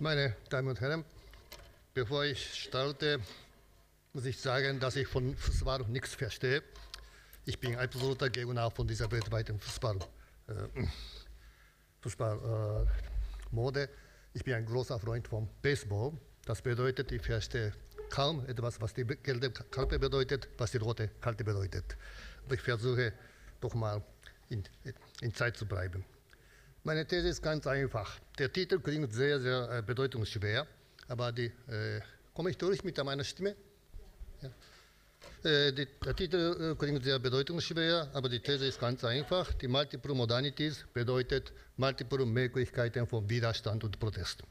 Meine Damen und Herren, bevor ich starte, muss ich sagen, dass ich von Fußball nichts verstehe. Ich bin absoluter Gegner von dieser weltweiten Fußball, äh, Fußball äh. Ich bin ein großer Freund von Baseball. Das bedeutet, ich verstehe kaum etwas, was die gelbe Karte bedeutet, was die rote Karte bedeutet. Aber ich versuche doch mal in, in Zeit zu bleiben. Meine These ist ganz einfach. Der Titel klingt sehr, sehr äh, bedeutungsschwer, aber die, äh, komme ich durch mit meiner Stimme? Ja. Äh, die, der Titel äh, klingt sehr bedeutungsschwer, aber die These ist ganz einfach. Die Multiple Modalities bedeutet multiple Möglichkeiten von Widerstand und Protest.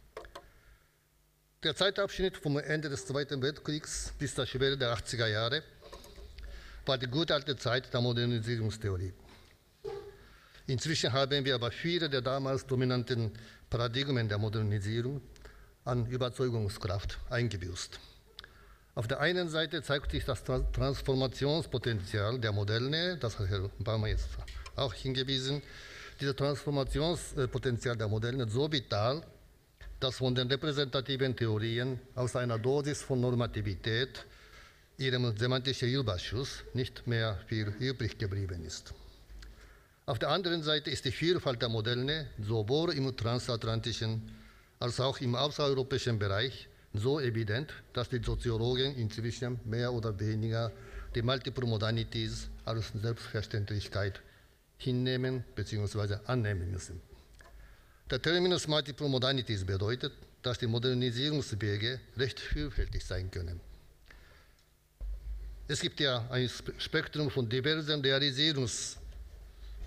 Der Zeitabschnitt vom Ende des Zweiten Weltkriegs bis zur Schwere der 80er Jahre war die gute alte Zeit der Modernisierungstheorie. Inzwischen haben wir aber viele der damals dominanten Paradigmen der Modernisierung an Überzeugungskraft eingebüßt. Auf der einen Seite zeigt sich das Transformationspotenzial der Moderne, das hat Herr Baumer jetzt auch hingewiesen, dieses Transformationspotenzial der Moderne so vital, dass von den repräsentativen Theorien aus einer Dosis von Normativität, ihrem semantischen Überschuss, nicht mehr viel übrig geblieben ist. Auf der anderen Seite ist die Vielfalt der Modelle sowohl im transatlantischen als auch im außereuropäischen Bereich so evident, dass die Soziologen inzwischen mehr oder weniger die Multiple Modalities als Selbstverständlichkeit hinnehmen bzw. annehmen müssen. Der Terminus Multiple Modalities bedeutet, dass die Modernisierungswege recht vielfältig sein können. Es gibt ja ein Spektrum von diversen Realisierungs-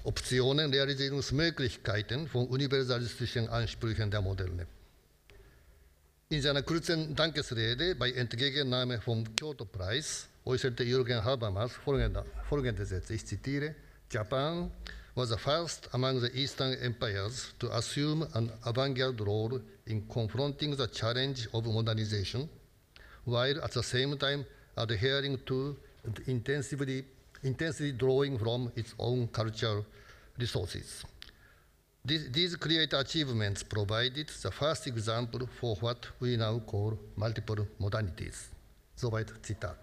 Optionen, Realisierungsmöglichkeiten von universalistischen Ansprüchen der Moderne. In seiner kurzen Dankesrede bei Entgegennahme vom Kyoto-Preis äußerte Jürgen Habermas folgende, folgende Sätze, ich zitiere, Japan was the first among the Eastern empires to assume an avant-garde role in confronting the challenge of modernization, while at the same time adhering to and intensively intensely drawing from its own cultural resources. These, create achievements provided the first example for what we now call multiple modalities. Soweit Zitat.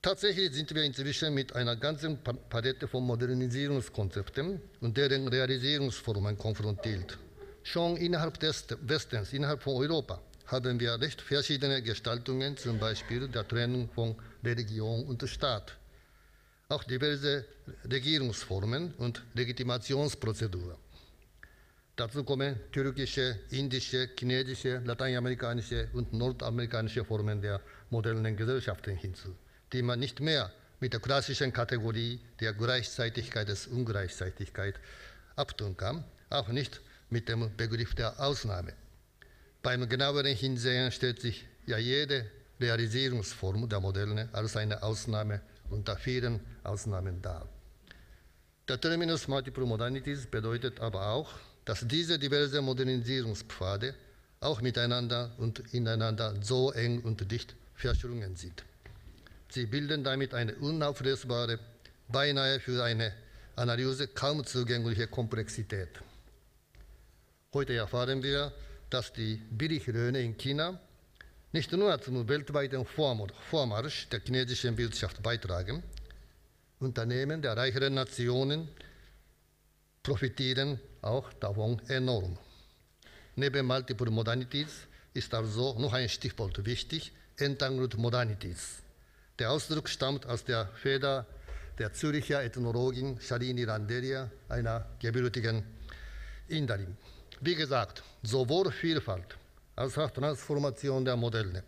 Tatsächlich sind wir inzwischen mit einer ganzen Palette von Modernisierungskonzepten und deren Realisierungsformen konfrontiert. Schon innerhalb des Westens, innerhalb von Europa, haben wir recht verschiedene Gestaltungen, zum Beispiel der Trennung von Religion und Staat, auch diverse Regierungsformen und Legitimationsprozeduren. Dazu kommen türkische, indische, chinesische, lateinamerikanische und nordamerikanische Formen der modernen Gesellschaften hinzu, die man nicht mehr mit der klassischen Kategorie der Gleichzeitigkeit des Ungleichzeitigkeit abtun kann, auch nicht mit dem Begriff der Ausnahme. Beim genaueren Hinsehen stellt sich ja jede Realisierungsform der Moderne als eine Ausnahme unter vielen Ausnahmen dar. Der Terminus Multiple Modernities bedeutet aber auch, dass diese diversen Modernisierungspfade auch miteinander und ineinander so eng und dicht verschlungen sind. Sie bilden damit eine unauflösbare, beinahe für eine Analyse kaum zugängliche Komplexität. Heute erfahren wir, dass die Billiglöhne in China nicht nur zum weltweiten Vormarsch der chinesischen Wirtschaft beitragen, Unternehmen der reicheren Nationen profitieren auch davon enorm. Neben Multiple Modalities ist also noch ein Stichwort wichtig, Entangled Modalities. Der Ausdruck stammt aus der Feder der Züricher Ethnologin Shalini Randeria, einer gebürtigen Inderin. Wie gesagt, sowohl Vielfalt als auch Transformation der Modelle.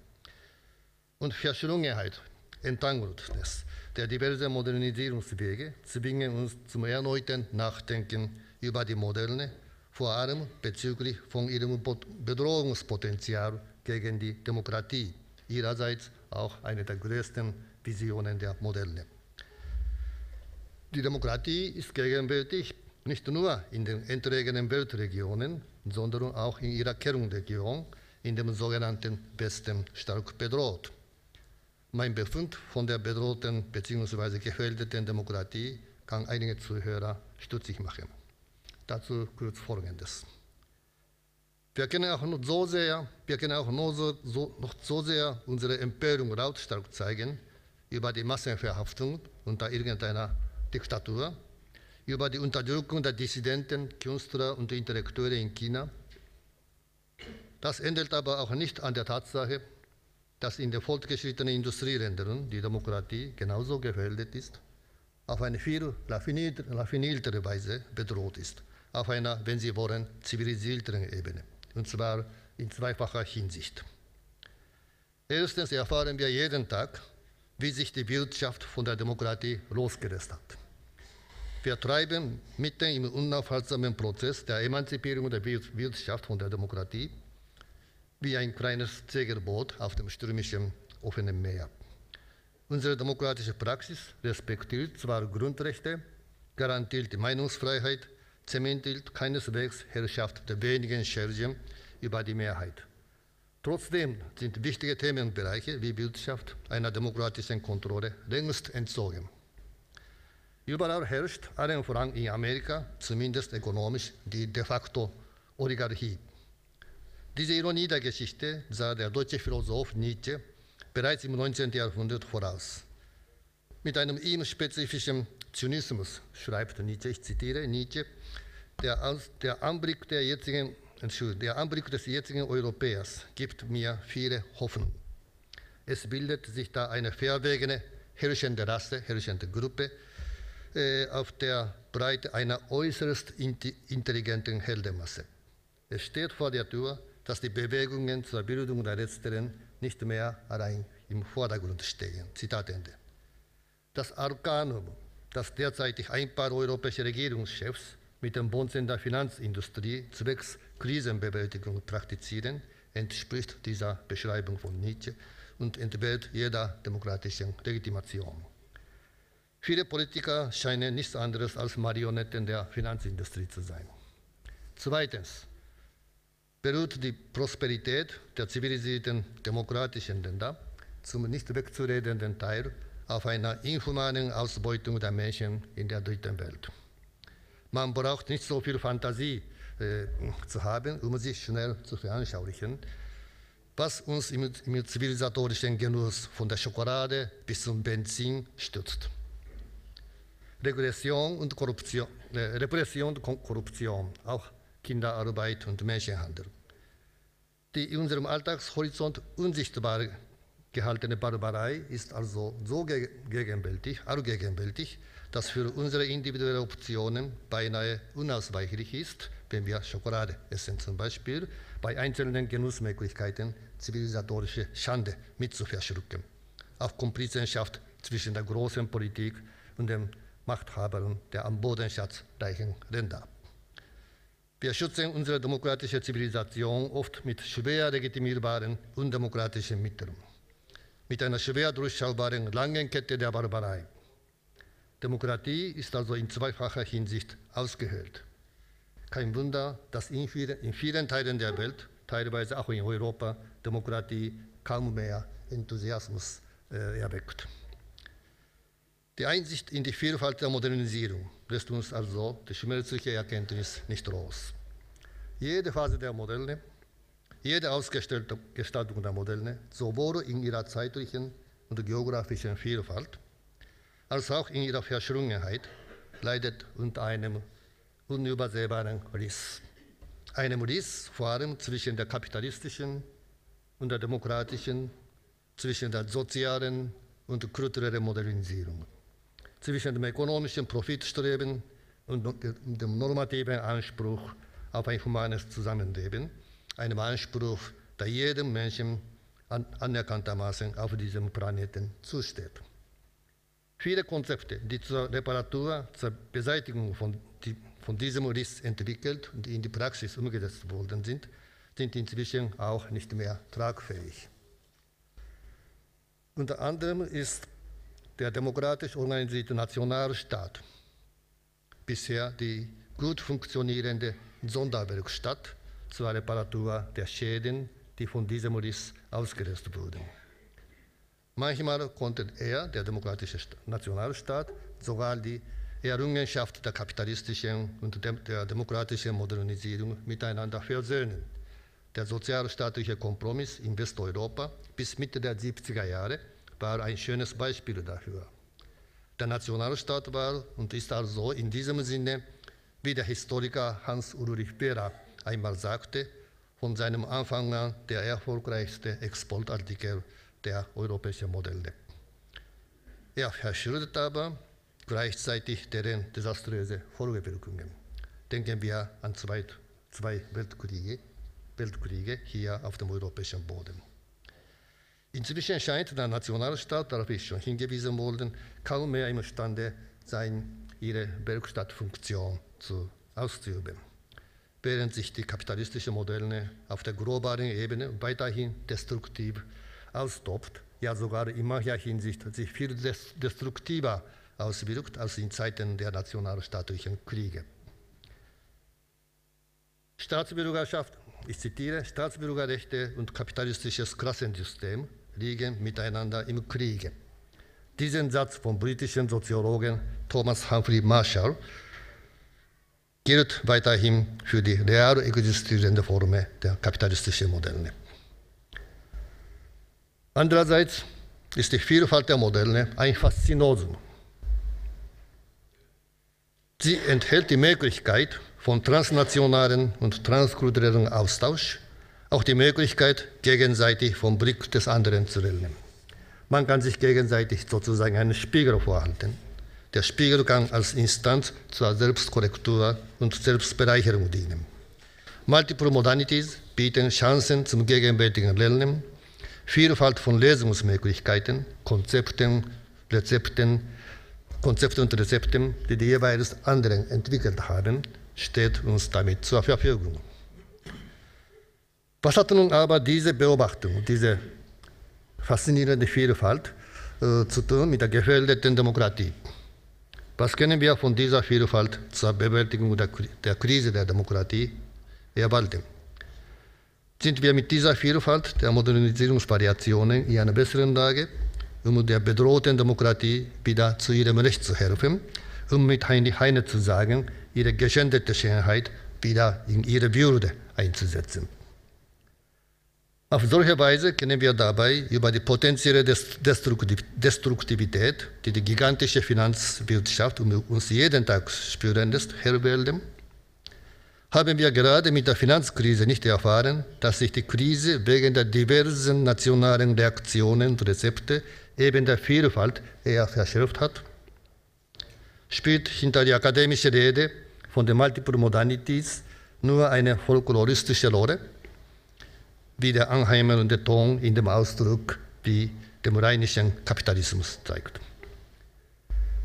Und Verschlungenheit, Entangeltness der diversen Modernisierungswege zwingen uns zum erneuten Nachdenken über die Modelle, vor allem bezüglich von ihrem Bedrohungspotenzial gegen die Demokratie, ihrerseits auch eine der größten Visionen der Modelle. Die Demokratie ist gegenwärtig nicht nur in den entlegenen Weltregionen, sondern auch in ihrer Kernregion in dem sogenannten Westen stark bedroht. Mein Befund von der bedrohten bzw. gefährdeten Demokratie kann einige Zuhörer stutzig machen. Dazu kurz Folgendes. Wir können auch noch so sehr, wir können auch noch so, so, noch so sehr unsere Empörung lautstark zeigen über die Massenverhaftung unter irgendeiner Diktatur, über die Unterdrückung der Dissidenten, Künstler und Intellektuelle in China. Das ändert aber auch nicht an der Tatsache, dass in den fortgeschrittenen Industrieländern die Demokratie genauso gefährdet ist, auf eine viel raffiniertere Weise bedroht ist, auf einer, wenn Sie wollen, zivilisierteren Ebene und zwar in zweifacher Hinsicht. Erstens erfahren wir jeden Tag, wie sich die Wirtschaft von der Demokratie losgelöst hat. Wir treiben mitten im unaufhaltsamen Prozess der Emanzipierung der Wirtschaft von der Demokratie wie ein kleines Segelboot auf dem stürmischen offenen Meer. Unsere demokratische Praxis respektiert zwar Grundrechte, garantiert die Meinungsfreiheit, zementiert keineswegs Herrschaft der wenigen Schergen über die Mehrheit. Trotzdem sind wichtige Themenbereiche wie Wirtschaft einer demokratischen Kontrolle längst entzogen. Überall herrscht, allen voran in Amerika, zumindest ökonomisch, die de facto Oligarchie. Diese Ironie der Geschichte sah der deutsche Philosoph Nietzsche bereits im 19. Jahrhundert voraus. Mit einem ihm spezifischen Zynismus schreibt Nietzsche, ich zitiere Nietzsche, der, der, Anblick der, jetzigen, der Anblick des jetzigen Europäers gibt mir viele Hoffnung. Es bildet sich da eine verwegene, herrschende Rasse, herrschende Gruppe auf der Breite einer äußerst intelligenten Heldenmasse. Es steht vor der Tür, dass die Bewegungen zur Bildung der Letzteren nicht mehr allein im Vordergrund stehen. Zitat Ende. Das Arkanum, das derzeitig ein paar europäische Regierungschefs mit dem Bonzen der Finanzindustrie zwecks Krisenbewältigung praktizieren, entspricht dieser Beschreibung von Nietzsche und entbehrt jeder demokratischen Legitimation. Viele Politiker scheinen nichts anderes als Marionetten der Finanzindustrie zu sein. Zweitens beruht die Prosperität der zivilisierten demokratischen Länder zum nicht wegzuredenden Teil auf einer inhumanen Ausbeutung der Menschen in der dritten Welt. Man braucht nicht so viel Fantasie äh, zu haben, um sich schnell zu veranschaulichen, was uns im, im zivilisatorischen Genuss von der Schokolade bis zum Benzin stützt. Regression und Korruption, äh, Repression und Korruption, auch Kinderarbeit und Menschenhandel. Die in unserem Alltagshorizont unsichtbar gehaltene Barbarei ist also so gegenwältig, allgegenwältig, dass für unsere individuellen Optionen beinahe unausweichlich ist, wenn wir Schokolade essen zum Beispiel, bei einzelnen Genussmöglichkeiten zivilisatorische Schande mitzuverschlucken. Auch Komplizenschaft zwischen der großen Politik und den Machthabern der am Bodenschatz reichen Länder. Wir schützen unsere demokratische Zivilisation oft mit schwer legitimierbaren undemokratischen Mitteln, mit einer schwer durchschaubaren langen Kette der Barbarei. Demokratie ist also in zweifacher Hinsicht ausgehöhlt. Kein Wunder, dass in vielen, in vielen Teilen der Welt, teilweise auch in Europa, Demokratie kaum mehr Enthusiasmus äh, erweckt. Die Einsicht in die Vielfalt der Modernisierung lässt uns also die schmerzliche Erkenntnis nicht los. Jede Phase der Moderne, jede Ausgestaltung der Moderne, sowohl in ihrer zeitlichen und geografischen Vielfalt, als auch in ihrer Verschlungenheit leidet unter einem unübersehbaren Riss. Einem Riss vor allem zwischen der kapitalistischen und der demokratischen, zwischen der sozialen und kulturellen Modernisierung zwischen dem ökonomischen Profitstreben und dem normativen Anspruch auf ein humanes Zusammenleben, einem Anspruch, der jedem Menschen anerkanntermaßen auf diesem Planeten zusteht. Viele Konzepte, die zur Reparatur, zur Beseitigung von, die, von diesem Riss entwickelt und in die Praxis umgesetzt worden sind, sind inzwischen auch nicht mehr tragfähig. Unter anderem ist der demokratisch organisierte Nationalstaat bisher die gut funktionierende Sonderwerkstatt zur Reparatur der Schäden, die von diesem Riss ausgelöst wurden. Manchmal konnte er, der demokratische Nationalstaat, sogar die Errungenschaft der kapitalistischen und der demokratischen Modernisierung miteinander versöhnen. Der sozialstaatliche Kompromiss in Westeuropa bis Mitte der 70er Jahre war ein schönes Beispiel dafür. Der Nationalstaat war und ist also in diesem Sinne, wie der Historiker Hans-Ulrich Behrer einmal sagte, von seinem Anfang an der erfolgreichste Exportartikel der europäischen Modelle. Er verschuldet aber gleichzeitig deren desaströse Folgewirkungen. Denken wir an zwei, zwei Weltkriege, Weltkriege hier auf dem europäischen Boden. Inzwischen scheint der Nationalstaat, darauf ist schon hingewiesen worden, kaum mehr imstande sein, ihre Werkstattfunktion zu, auszuüben. Während sich die kapitalistischen Modelle auf der globalen Ebene weiterhin destruktiv austopft, ja sogar in mancher Hinsicht sich viel destruktiver auswirkt als in Zeiten der nationalstaatlichen Kriege. Staatsbürgerschaft, ich zitiere, Staatsbürgerrechte und kapitalistisches Klassensystem liegen miteinander im Kriege. Diesen Satz vom britischen Soziologen Thomas Humphrey Marshall gilt weiterhin für die real existierende Form der kapitalistischen Modelle. Andererseits ist die Vielfalt der Modelle ein Faszinosum. Sie enthält die Möglichkeit von transnationalen und transkulturellen Austausch, auch die Möglichkeit, gegenseitig vom Blick des anderen zu lernen. Man kann sich gegenseitig sozusagen einen Spiegel vorhalten. Der Spiegel kann als Instanz zur Selbstkorrektur und Selbstbereicherung dienen. Multiple Modalities bieten Chancen zum gegenwärtigen Lernen, Vielfalt von Lesungsmöglichkeiten, Konzepten, Rezepten, Konzepte und Rezepten, die die jeweils anderen entwickelt haben, steht uns damit zur Verfügung. Was hat nun aber diese Beobachtung, diese faszinierende Vielfalt äh, zu tun mit der gefährdeten Demokratie? Was können wir von dieser Vielfalt zur Bewältigung der, der Krise der Demokratie erwarten? Sind wir mit dieser Vielfalt der Modernisierungsvariationen in einer besseren Lage, um der bedrohten Demokratie wieder zu ihrem Recht zu helfen, um mit Heinrich Heine zu sagen, ihre geschändete Schönheit wieder in ihre Würde einzusetzen. Auf solche Weise können wir dabei über die potenzielle Destruktivität, die die gigantische Finanzwirtschaft uns jeden Tag spüren lässt, Herr werden. Haben wir gerade mit der Finanzkrise nicht erfahren, dass sich die Krise wegen der diversen nationalen Reaktionen und Rezepte eben der Vielfalt eher verschärft hat? Spielt hinter die akademische Rede von den Multiple Modalities nur eine folkloristische Rolle? Wie der anheimelnde Ton in dem Ausdruck wie dem rheinischen Kapitalismus zeigt.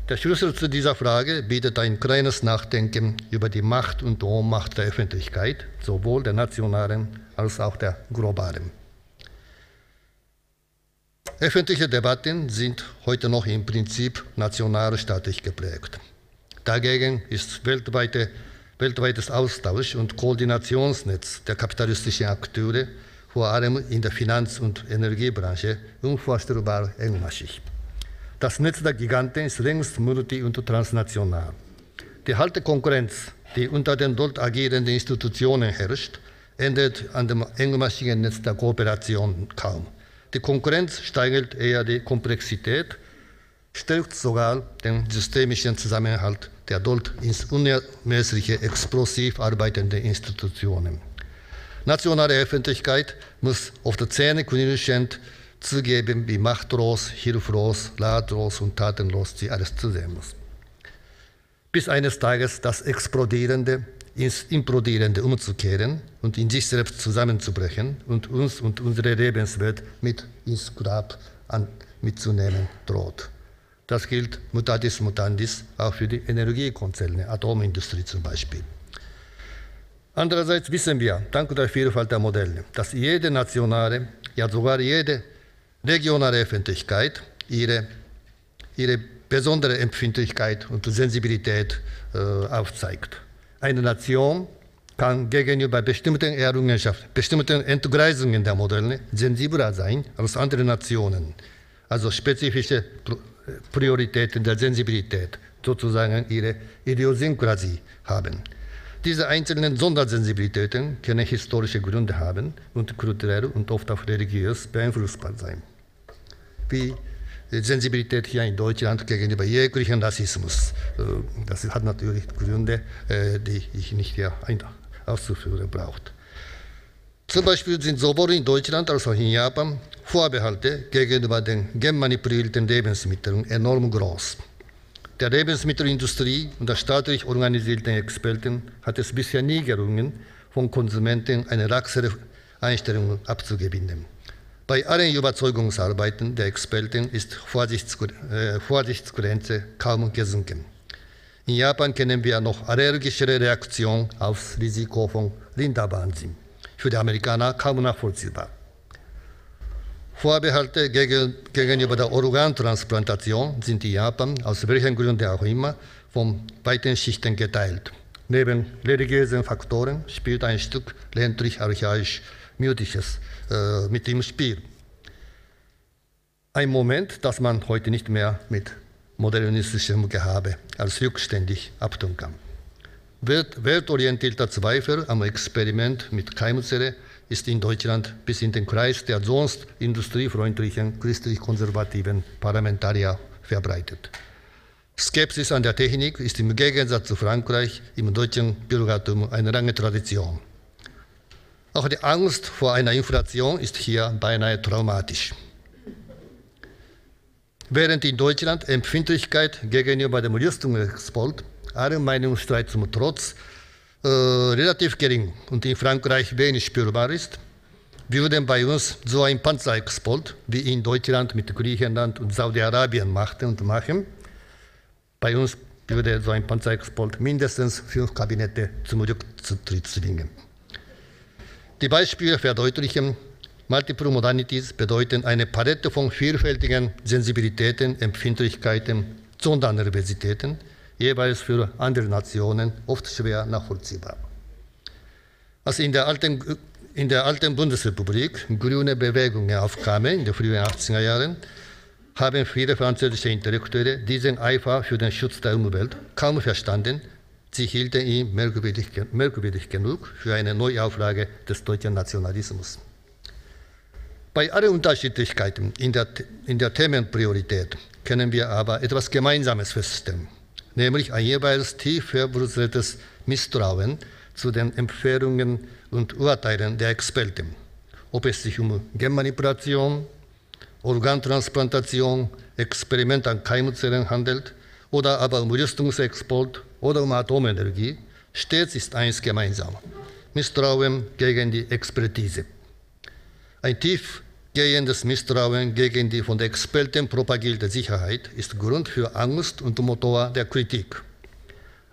Der Schlüssel zu dieser Frage bietet ein kleines Nachdenken über die Macht und Ohnmacht der Öffentlichkeit, sowohl der nationalen als auch der globalen. Öffentliche Debatten sind heute noch im Prinzip nationalstaatlich geprägt. Dagegen ist weltweite, weltweites Austausch und Koordinationsnetz der kapitalistischen Akteure vor allem in der Finanz- und Energiebranche, unvorstellbar engmaschig. Das Netz der Giganten ist längst multi- und transnational. Die harte Konkurrenz, die unter den dort agierenden Institutionen herrscht, endet an dem engmaschigen Netz der Kooperation kaum. Die Konkurrenz steigert eher die Komplexität, stärkt sogar den systemischen Zusammenhalt der dort ins Unermessliche explosiv arbeitenden Institutionen. Nationale Öffentlichkeit muss auf der Zähne knirschend zugeben, wie machtlos, hilflos, ladlos und tatenlos sie alles zu sehen muss. Bis eines Tages das Explodierende ins Implodierende umzukehren und in sich selbst zusammenzubrechen und uns und unsere Lebenswelt mit ins Grab an, mitzunehmen droht. Das gilt mutatis mutandis auch für die Energiekonzerne, Atomindustrie zum Beispiel. Andererseits wissen wir, dank der Vielfalt der Modelle, dass jede nationale, ja sogar jede regionale Öffentlichkeit ihre, ihre besondere Empfindlichkeit und Sensibilität äh, aufzeigt. Eine Nation kann gegenüber bestimmten Errungenschaften, bestimmten Entgleisungen der Modelle sensibler sein als andere Nationen, also spezifische Prioritäten der Sensibilität, sozusagen ihre Idiosynkrasie haben. Diese einzelnen Sondersensibilitäten können historische Gründe haben und kulturell und oft auch religiös beeinflussbar sein. Wie die Sensibilität hier in Deutschland gegenüber jeglichen Rassismus. Äh, das hat natürlich Gründe, äh, die ich nicht hier auszuführen braucht. Zum Beispiel sind sowohl in Deutschland als auch in Japan Vorbehalte gegenüber den genmanipulierten Lebensmitteln enorm groß. Der Lebensmittelindustrie und der staatlich organisierten Experten hat es bisher nie gelungen, von Konsumenten eine laxere Einstellung abzugewinnen. Bei allen Überzeugungsarbeiten der Experten ist äh, Vorsichtsgrenze kaum gesunken. In Japan kennen wir noch allergische Reaktionen aufs Risiko von Rinderwahnsinn. Für die Amerikaner kaum nachvollziehbar. Vorbehalte gegenüber der Organtransplantation sind in Japan, aus welchen Gründen auch immer, von weiten Schichten geteilt. Neben religiösen Faktoren spielt ein Stück ländlich-archaisch-mythisches äh, mit im Spiel. Ein Moment, das man heute nicht mehr mit modernistischem Gehabe als rückständig abtun kann. Welt, weltorientierter Zweifel am Experiment mit Keimzelle ist in Deutschland bis in den Kreis der sonst industriefreundlichen christlich-konservativen Parlamentarier verbreitet. Skepsis an der Technik ist im Gegensatz zu Frankreich im deutschen Bürgertum eine lange Tradition. Auch die Angst vor einer Inflation ist hier beinahe traumatisch. Während in Deutschland Empfindlichkeit gegenüber dem Rüstungsexport allem Meinungsstreit zum Trotz äh, relativ gering und in Frankreich wenig spürbar ist, würde bei uns so ein Panzerexport wie in Deutschland mit Griechenland und Saudi-Arabien machten und machen, bei uns würde so ein Panzerexport mindestens fünf Kabinette zum Rücktritt zwingen. Die Beispiele verdeutlichen, Multiple Modalities bedeuten eine Palette von vielfältigen Sensibilitäten, Empfindlichkeiten, Sondernervositäten, jeweils für andere Nationen oft schwer nachvollziehbar. Als in der alten, in der alten Bundesrepublik grüne Bewegungen aufkamen in den frühen 80er Jahren, haben viele französische Intellektuelle diesen Eifer für den Schutz der Umwelt kaum verstanden. Sie hielten ihn merkwürdig, merkwürdig genug für eine Neuauflage des deutschen Nationalismus. Bei allen Unterschiedlichkeiten in der, in der Themenpriorität können wir aber etwas Gemeinsames feststellen nämlich ein jeweils tief verwurzeltes Misstrauen zu den Empfehlungen und Urteilen der Experten, ob es sich um Genmanipulation, Organtransplantation, Experiment an Keimzellen handelt oder aber um Rüstungsexport oder um Atomenergie, stets ist eins gemeinsam. Misstrauen gegen die Expertise. Ein tief Gehendes Misstrauen gegen die von Experten propagierte Sicherheit ist Grund für Angst und Motor der Kritik.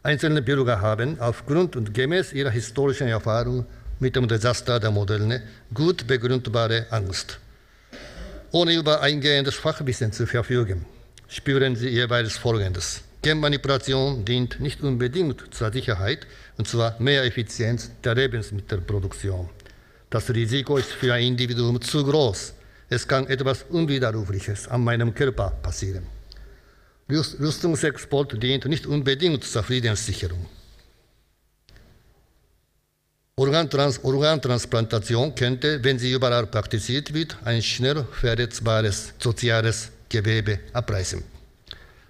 Einzelne Bürger haben aufgrund und gemäß ihrer historischen Erfahrung mit dem Desaster der Moderne gut begründbare Angst. Ohne über eingehendes Fachwissen zu verfügen, spüren sie jeweils Folgendes. Genmanipulation dient nicht unbedingt zur Sicherheit, und zwar mehr Effizienz der Lebensmittelproduktion. Das Risiko ist für ein Individuum zu groß. Es kann etwas Unwiderrufliches an meinem Körper passieren. Rüstungsexport dient nicht unbedingt zur Friedenssicherung. Organtrans Organtransplantation könnte, wenn sie überall praktiziert wird, ein schnell verletzbares soziales Gewebe abreißen.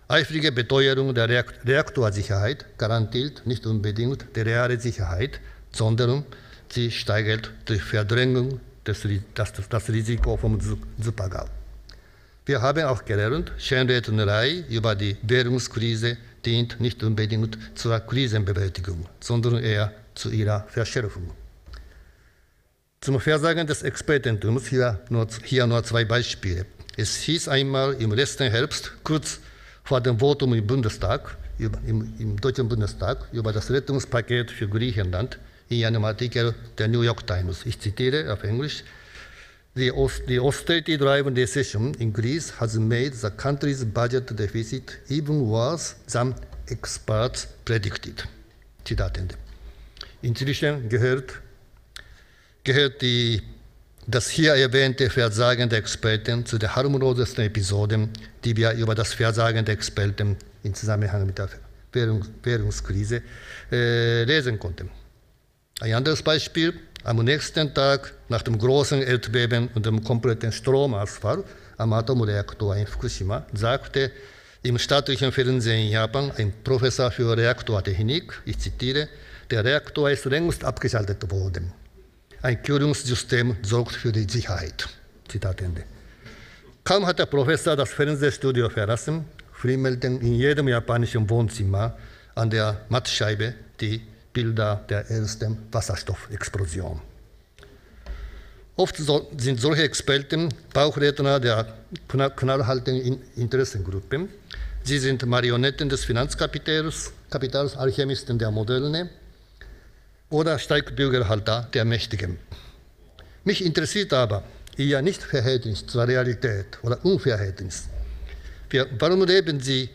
Eifrige Beteuerung der Reaktorsicherheit garantiert nicht unbedingt die reale Sicherheit, sondern sie steigert durch Verdrängung das, das, das Risiko vom Supergau. Wir haben auch gelernt, Schönrednerei über die Währungskrise dient nicht unbedingt zur Krisenbewältigung, sondern eher zu ihrer Verschärfung. Zum Versagen des Expertentums hier nur, hier nur zwei Beispiele. Es hieß einmal im letzten Herbst, kurz vor dem Votum im Bundestag, im, im Deutschen Bundestag, über das Rettungspaket für Griechenland, in einem Artikel der New York Times. Ich zitiere auf Englisch. The, the austerity-driven decision in Greece has made the country's budget deficit even worse than experts predicted. Zitat Ende. Inzwischen gehört, gehört die, das hier erwähnte Versagen der Experten zu den harmlosesten Episoden, die wir über das Versagen der Experten im Zusammenhang mit der Währungskrise äh, lesen konnte. Ein anderes Beispiel, am nächsten Tag nach dem großen Erdbeben und dem kompletten Stromausfall am Atomreaktor in Fukushima sagte im staatlichen Fernsehen in Japan ein Professor für Reaktortechnik, ich zitiere, der Reaktor ist längst abgeschaltet worden. Ein Kühlungssystem sorgt für die Sicherheit. Zitat Ende. Kaum hat der Professor das Fernsehstudio verlassen, flimmelten in jedem japanischen Wohnzimmer an der Mattscheibe die Bilder der ersten Wasserstoffexplosion. Oft sind solche Experten Bauchredner der knallharten Interessengruppen. Sie sind Marionetten des Finanzkapitals, Kapitals, Alchemisten der Moderne oder Steigbügelhalter der Mächtigen. Mich interessiert aber ihr Nichtverhältnis zur Realität oder Unverhältnis. Warum leben Sie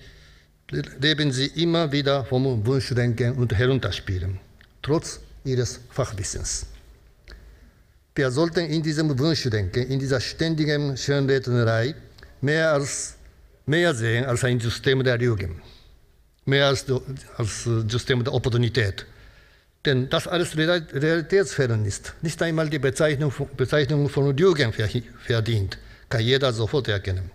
leben sie immer wieder vom Wunschdenken und Herunterspielen, trotz ihres Fachwissens. Wir sollten in diesem Wunschdenken, in dieser ständigen Schönrednerei mehr, als, mehr sehen als ein System der Lügen, mehr als, als System der Opportunität. Denn das alles realitätsfern ist, nicht einmal die Bezeichnung, Bezeichnung von Lügen verdient, kann jeder sofort erkennen.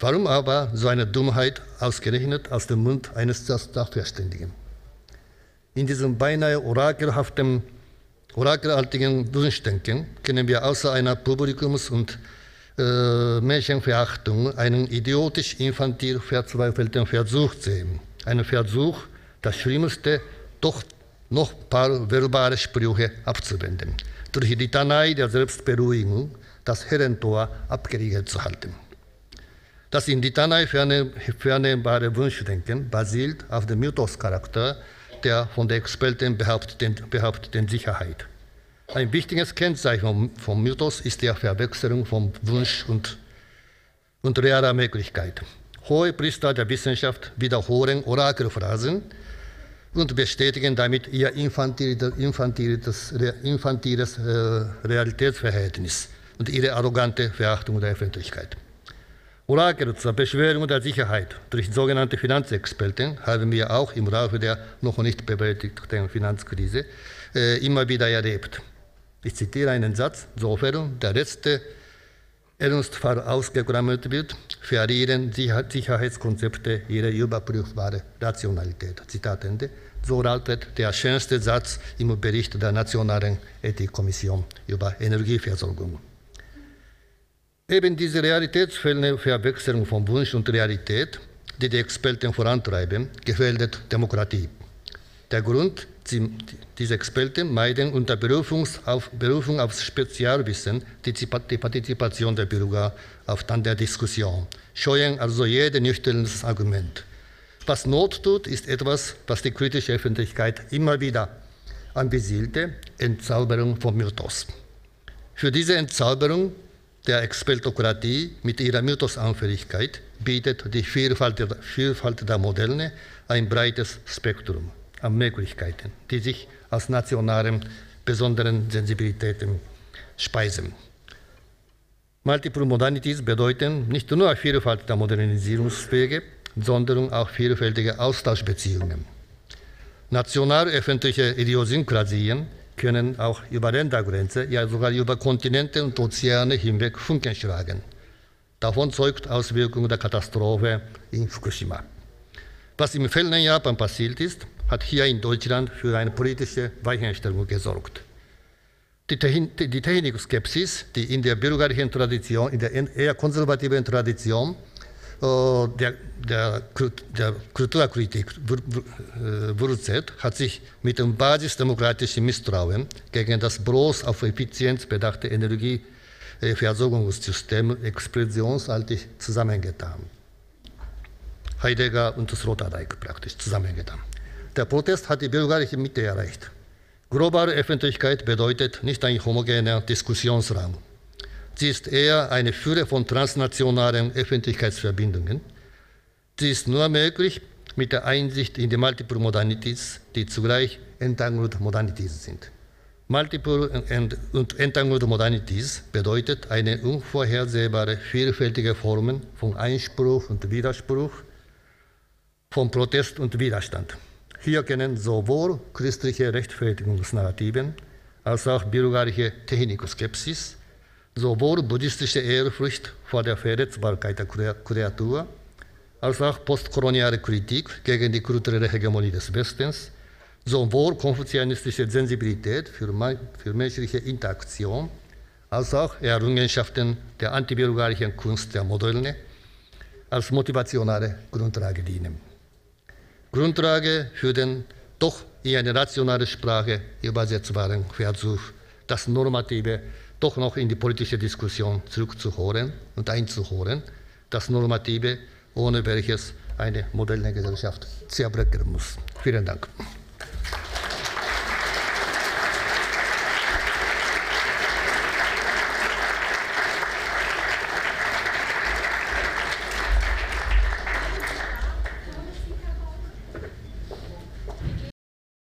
Warum aber so eine Dummheit ausgerechnet aus dem Mund eines Sachverständigen? In diesem beinahe orakelhaften, orakelartigen Wunschdenken können wir außer einer Publikums- und äh, Menschenverachtung einen idiotisch-infantil verzweifelten Versuch sehen. Einen Versuch, das Schlimmste doch noch ein paar verbale Sprüche abzuwenden, durch die Litanei der Selbstberuhigung das Herrentor abgeriegelt zu halten. Das in Litanei vernehmbare Wunschdenken basiert auf dem Mythos-Charakter der von den Experten behaupteten, behaupteten Sicherheit. Ein wichtiges Kennzeichen vom Mythos ist die Verwechslung von Wunsch und, und realer Möglichkeit. Hohe Priester der Wissenschaft wiederholen Orakelphrasen und bestätigen damit ihr infantiles, infantiles, infantiles äh, Realitätsverhältnis und ihre arrogante Verachtung der Öffentlichkeit. Orakel zur Beschwörung der Sicherheit durch sogenannte Finanzexperten haben wir auch im Laufe der noch nicht bewältigten Finanzkrise äh, immer wieder erlebt. Ich zitiere einen Satz, sofern der letzte Ernstfall ausgeklammert wird, verlieren Sicherheitskonzepte ihre überprüfbare Rationalität. Zitat Ende. So lautet der schönste Satz im Bericht der Nationalen Ethikkommission über Energieversorgung. Eben diese realitätsferne Verwechslung von Wunsch und Realität, die die Experten vorantreiben, gefährdet Demokratie. Der Grund, diese Experten meiden unter Berufung auf, Berufung auf Spezialwissen die, Partizipation der Bürger auf dann der Diskussion, scheuen also jedes nüchternes Argument. Was Not tut, ist etwas, was die kritische Öffentlichkeit immer wieder anbesiedelte, Entzauberung vom Mythos. Für diese Entzauberung der Expertokratie mit ihrer Mythosanfälligkeit bietet die Vielfalt, Vielfalt der Moderne ein breites Spektrum an Möglichkeiten, die sich aus nationalen besonderen Sensibilitäten speisen. Multiple Modernities bedeuten nicht nur Vielfalt der Modernisierungswege, sondern auch vielfältige Austauschbeziehungen. National-öffentliche Idiosynkrasien können auch über Ländergrenzen, ja sogar über Kontinente und Ozeane hinweg Funken schlagen. Davon zeugt Auswirkungen der Katastrophe in Fukushima. Was im fernen Japan passiert ist, hat hier in Deutschland für eine politische Weichenstellung gesorgt. Die, Technikskepsis, die in der bürgerlichen Tradition, in der eher konservativen Tradition der, der, der Kulturkritik äh, wurzelt, hat sich mit dem basisdemokratischen Misstrauen gegen das bloß auf Effizienz bedachte Energieversorgungssystem explosionsartig zusammengetan. Heidegger und Sloterdijk praktisch zusammengetan. Der Protest hat die bürgerliche Mitte erreicht. Globale Öffentlichkeit bedeutet nicht ein homogener Diskussionsraum. Sie ist eher eine Fülle von transnationalen Öffentlichkeitsverbindungen. Sie ist nur möglich mit der Einsicht in die Multiple Modernities, die zugleich Entangled Modernities sind. Multiple und Entangled Modernities bedeutet eine unvorhersehbare, vielfältige Formen von Einspruch und Widerspruch, von Protest und Widerstand. Hier können sowohl christliche Rechtfertigungsnarrativen als auch bürgerliche Technikskepsis, sowohl buddhistische Ehrfurcht vor der Verletzbarkeit der Kreatur, als auch postkoloniale Kritik gegen die kulturelle Hegemonie des Westens, sowohl konfuzianistische Sensibilität für, für menschliche Interaktion, als auch Errungenschaften der antibürgerlichen Kunst der Moderne als motivationale Grundlage dienen. Grundlage für den doch in eine rationale Sprache übersetzbaren Versuch, das Normative doch noch in die politische Diskussion zurückzuholen und einzuholen, das Normative, ohne welches eine moderne Gesellschaft zerbrechen muss. Vielen Dank.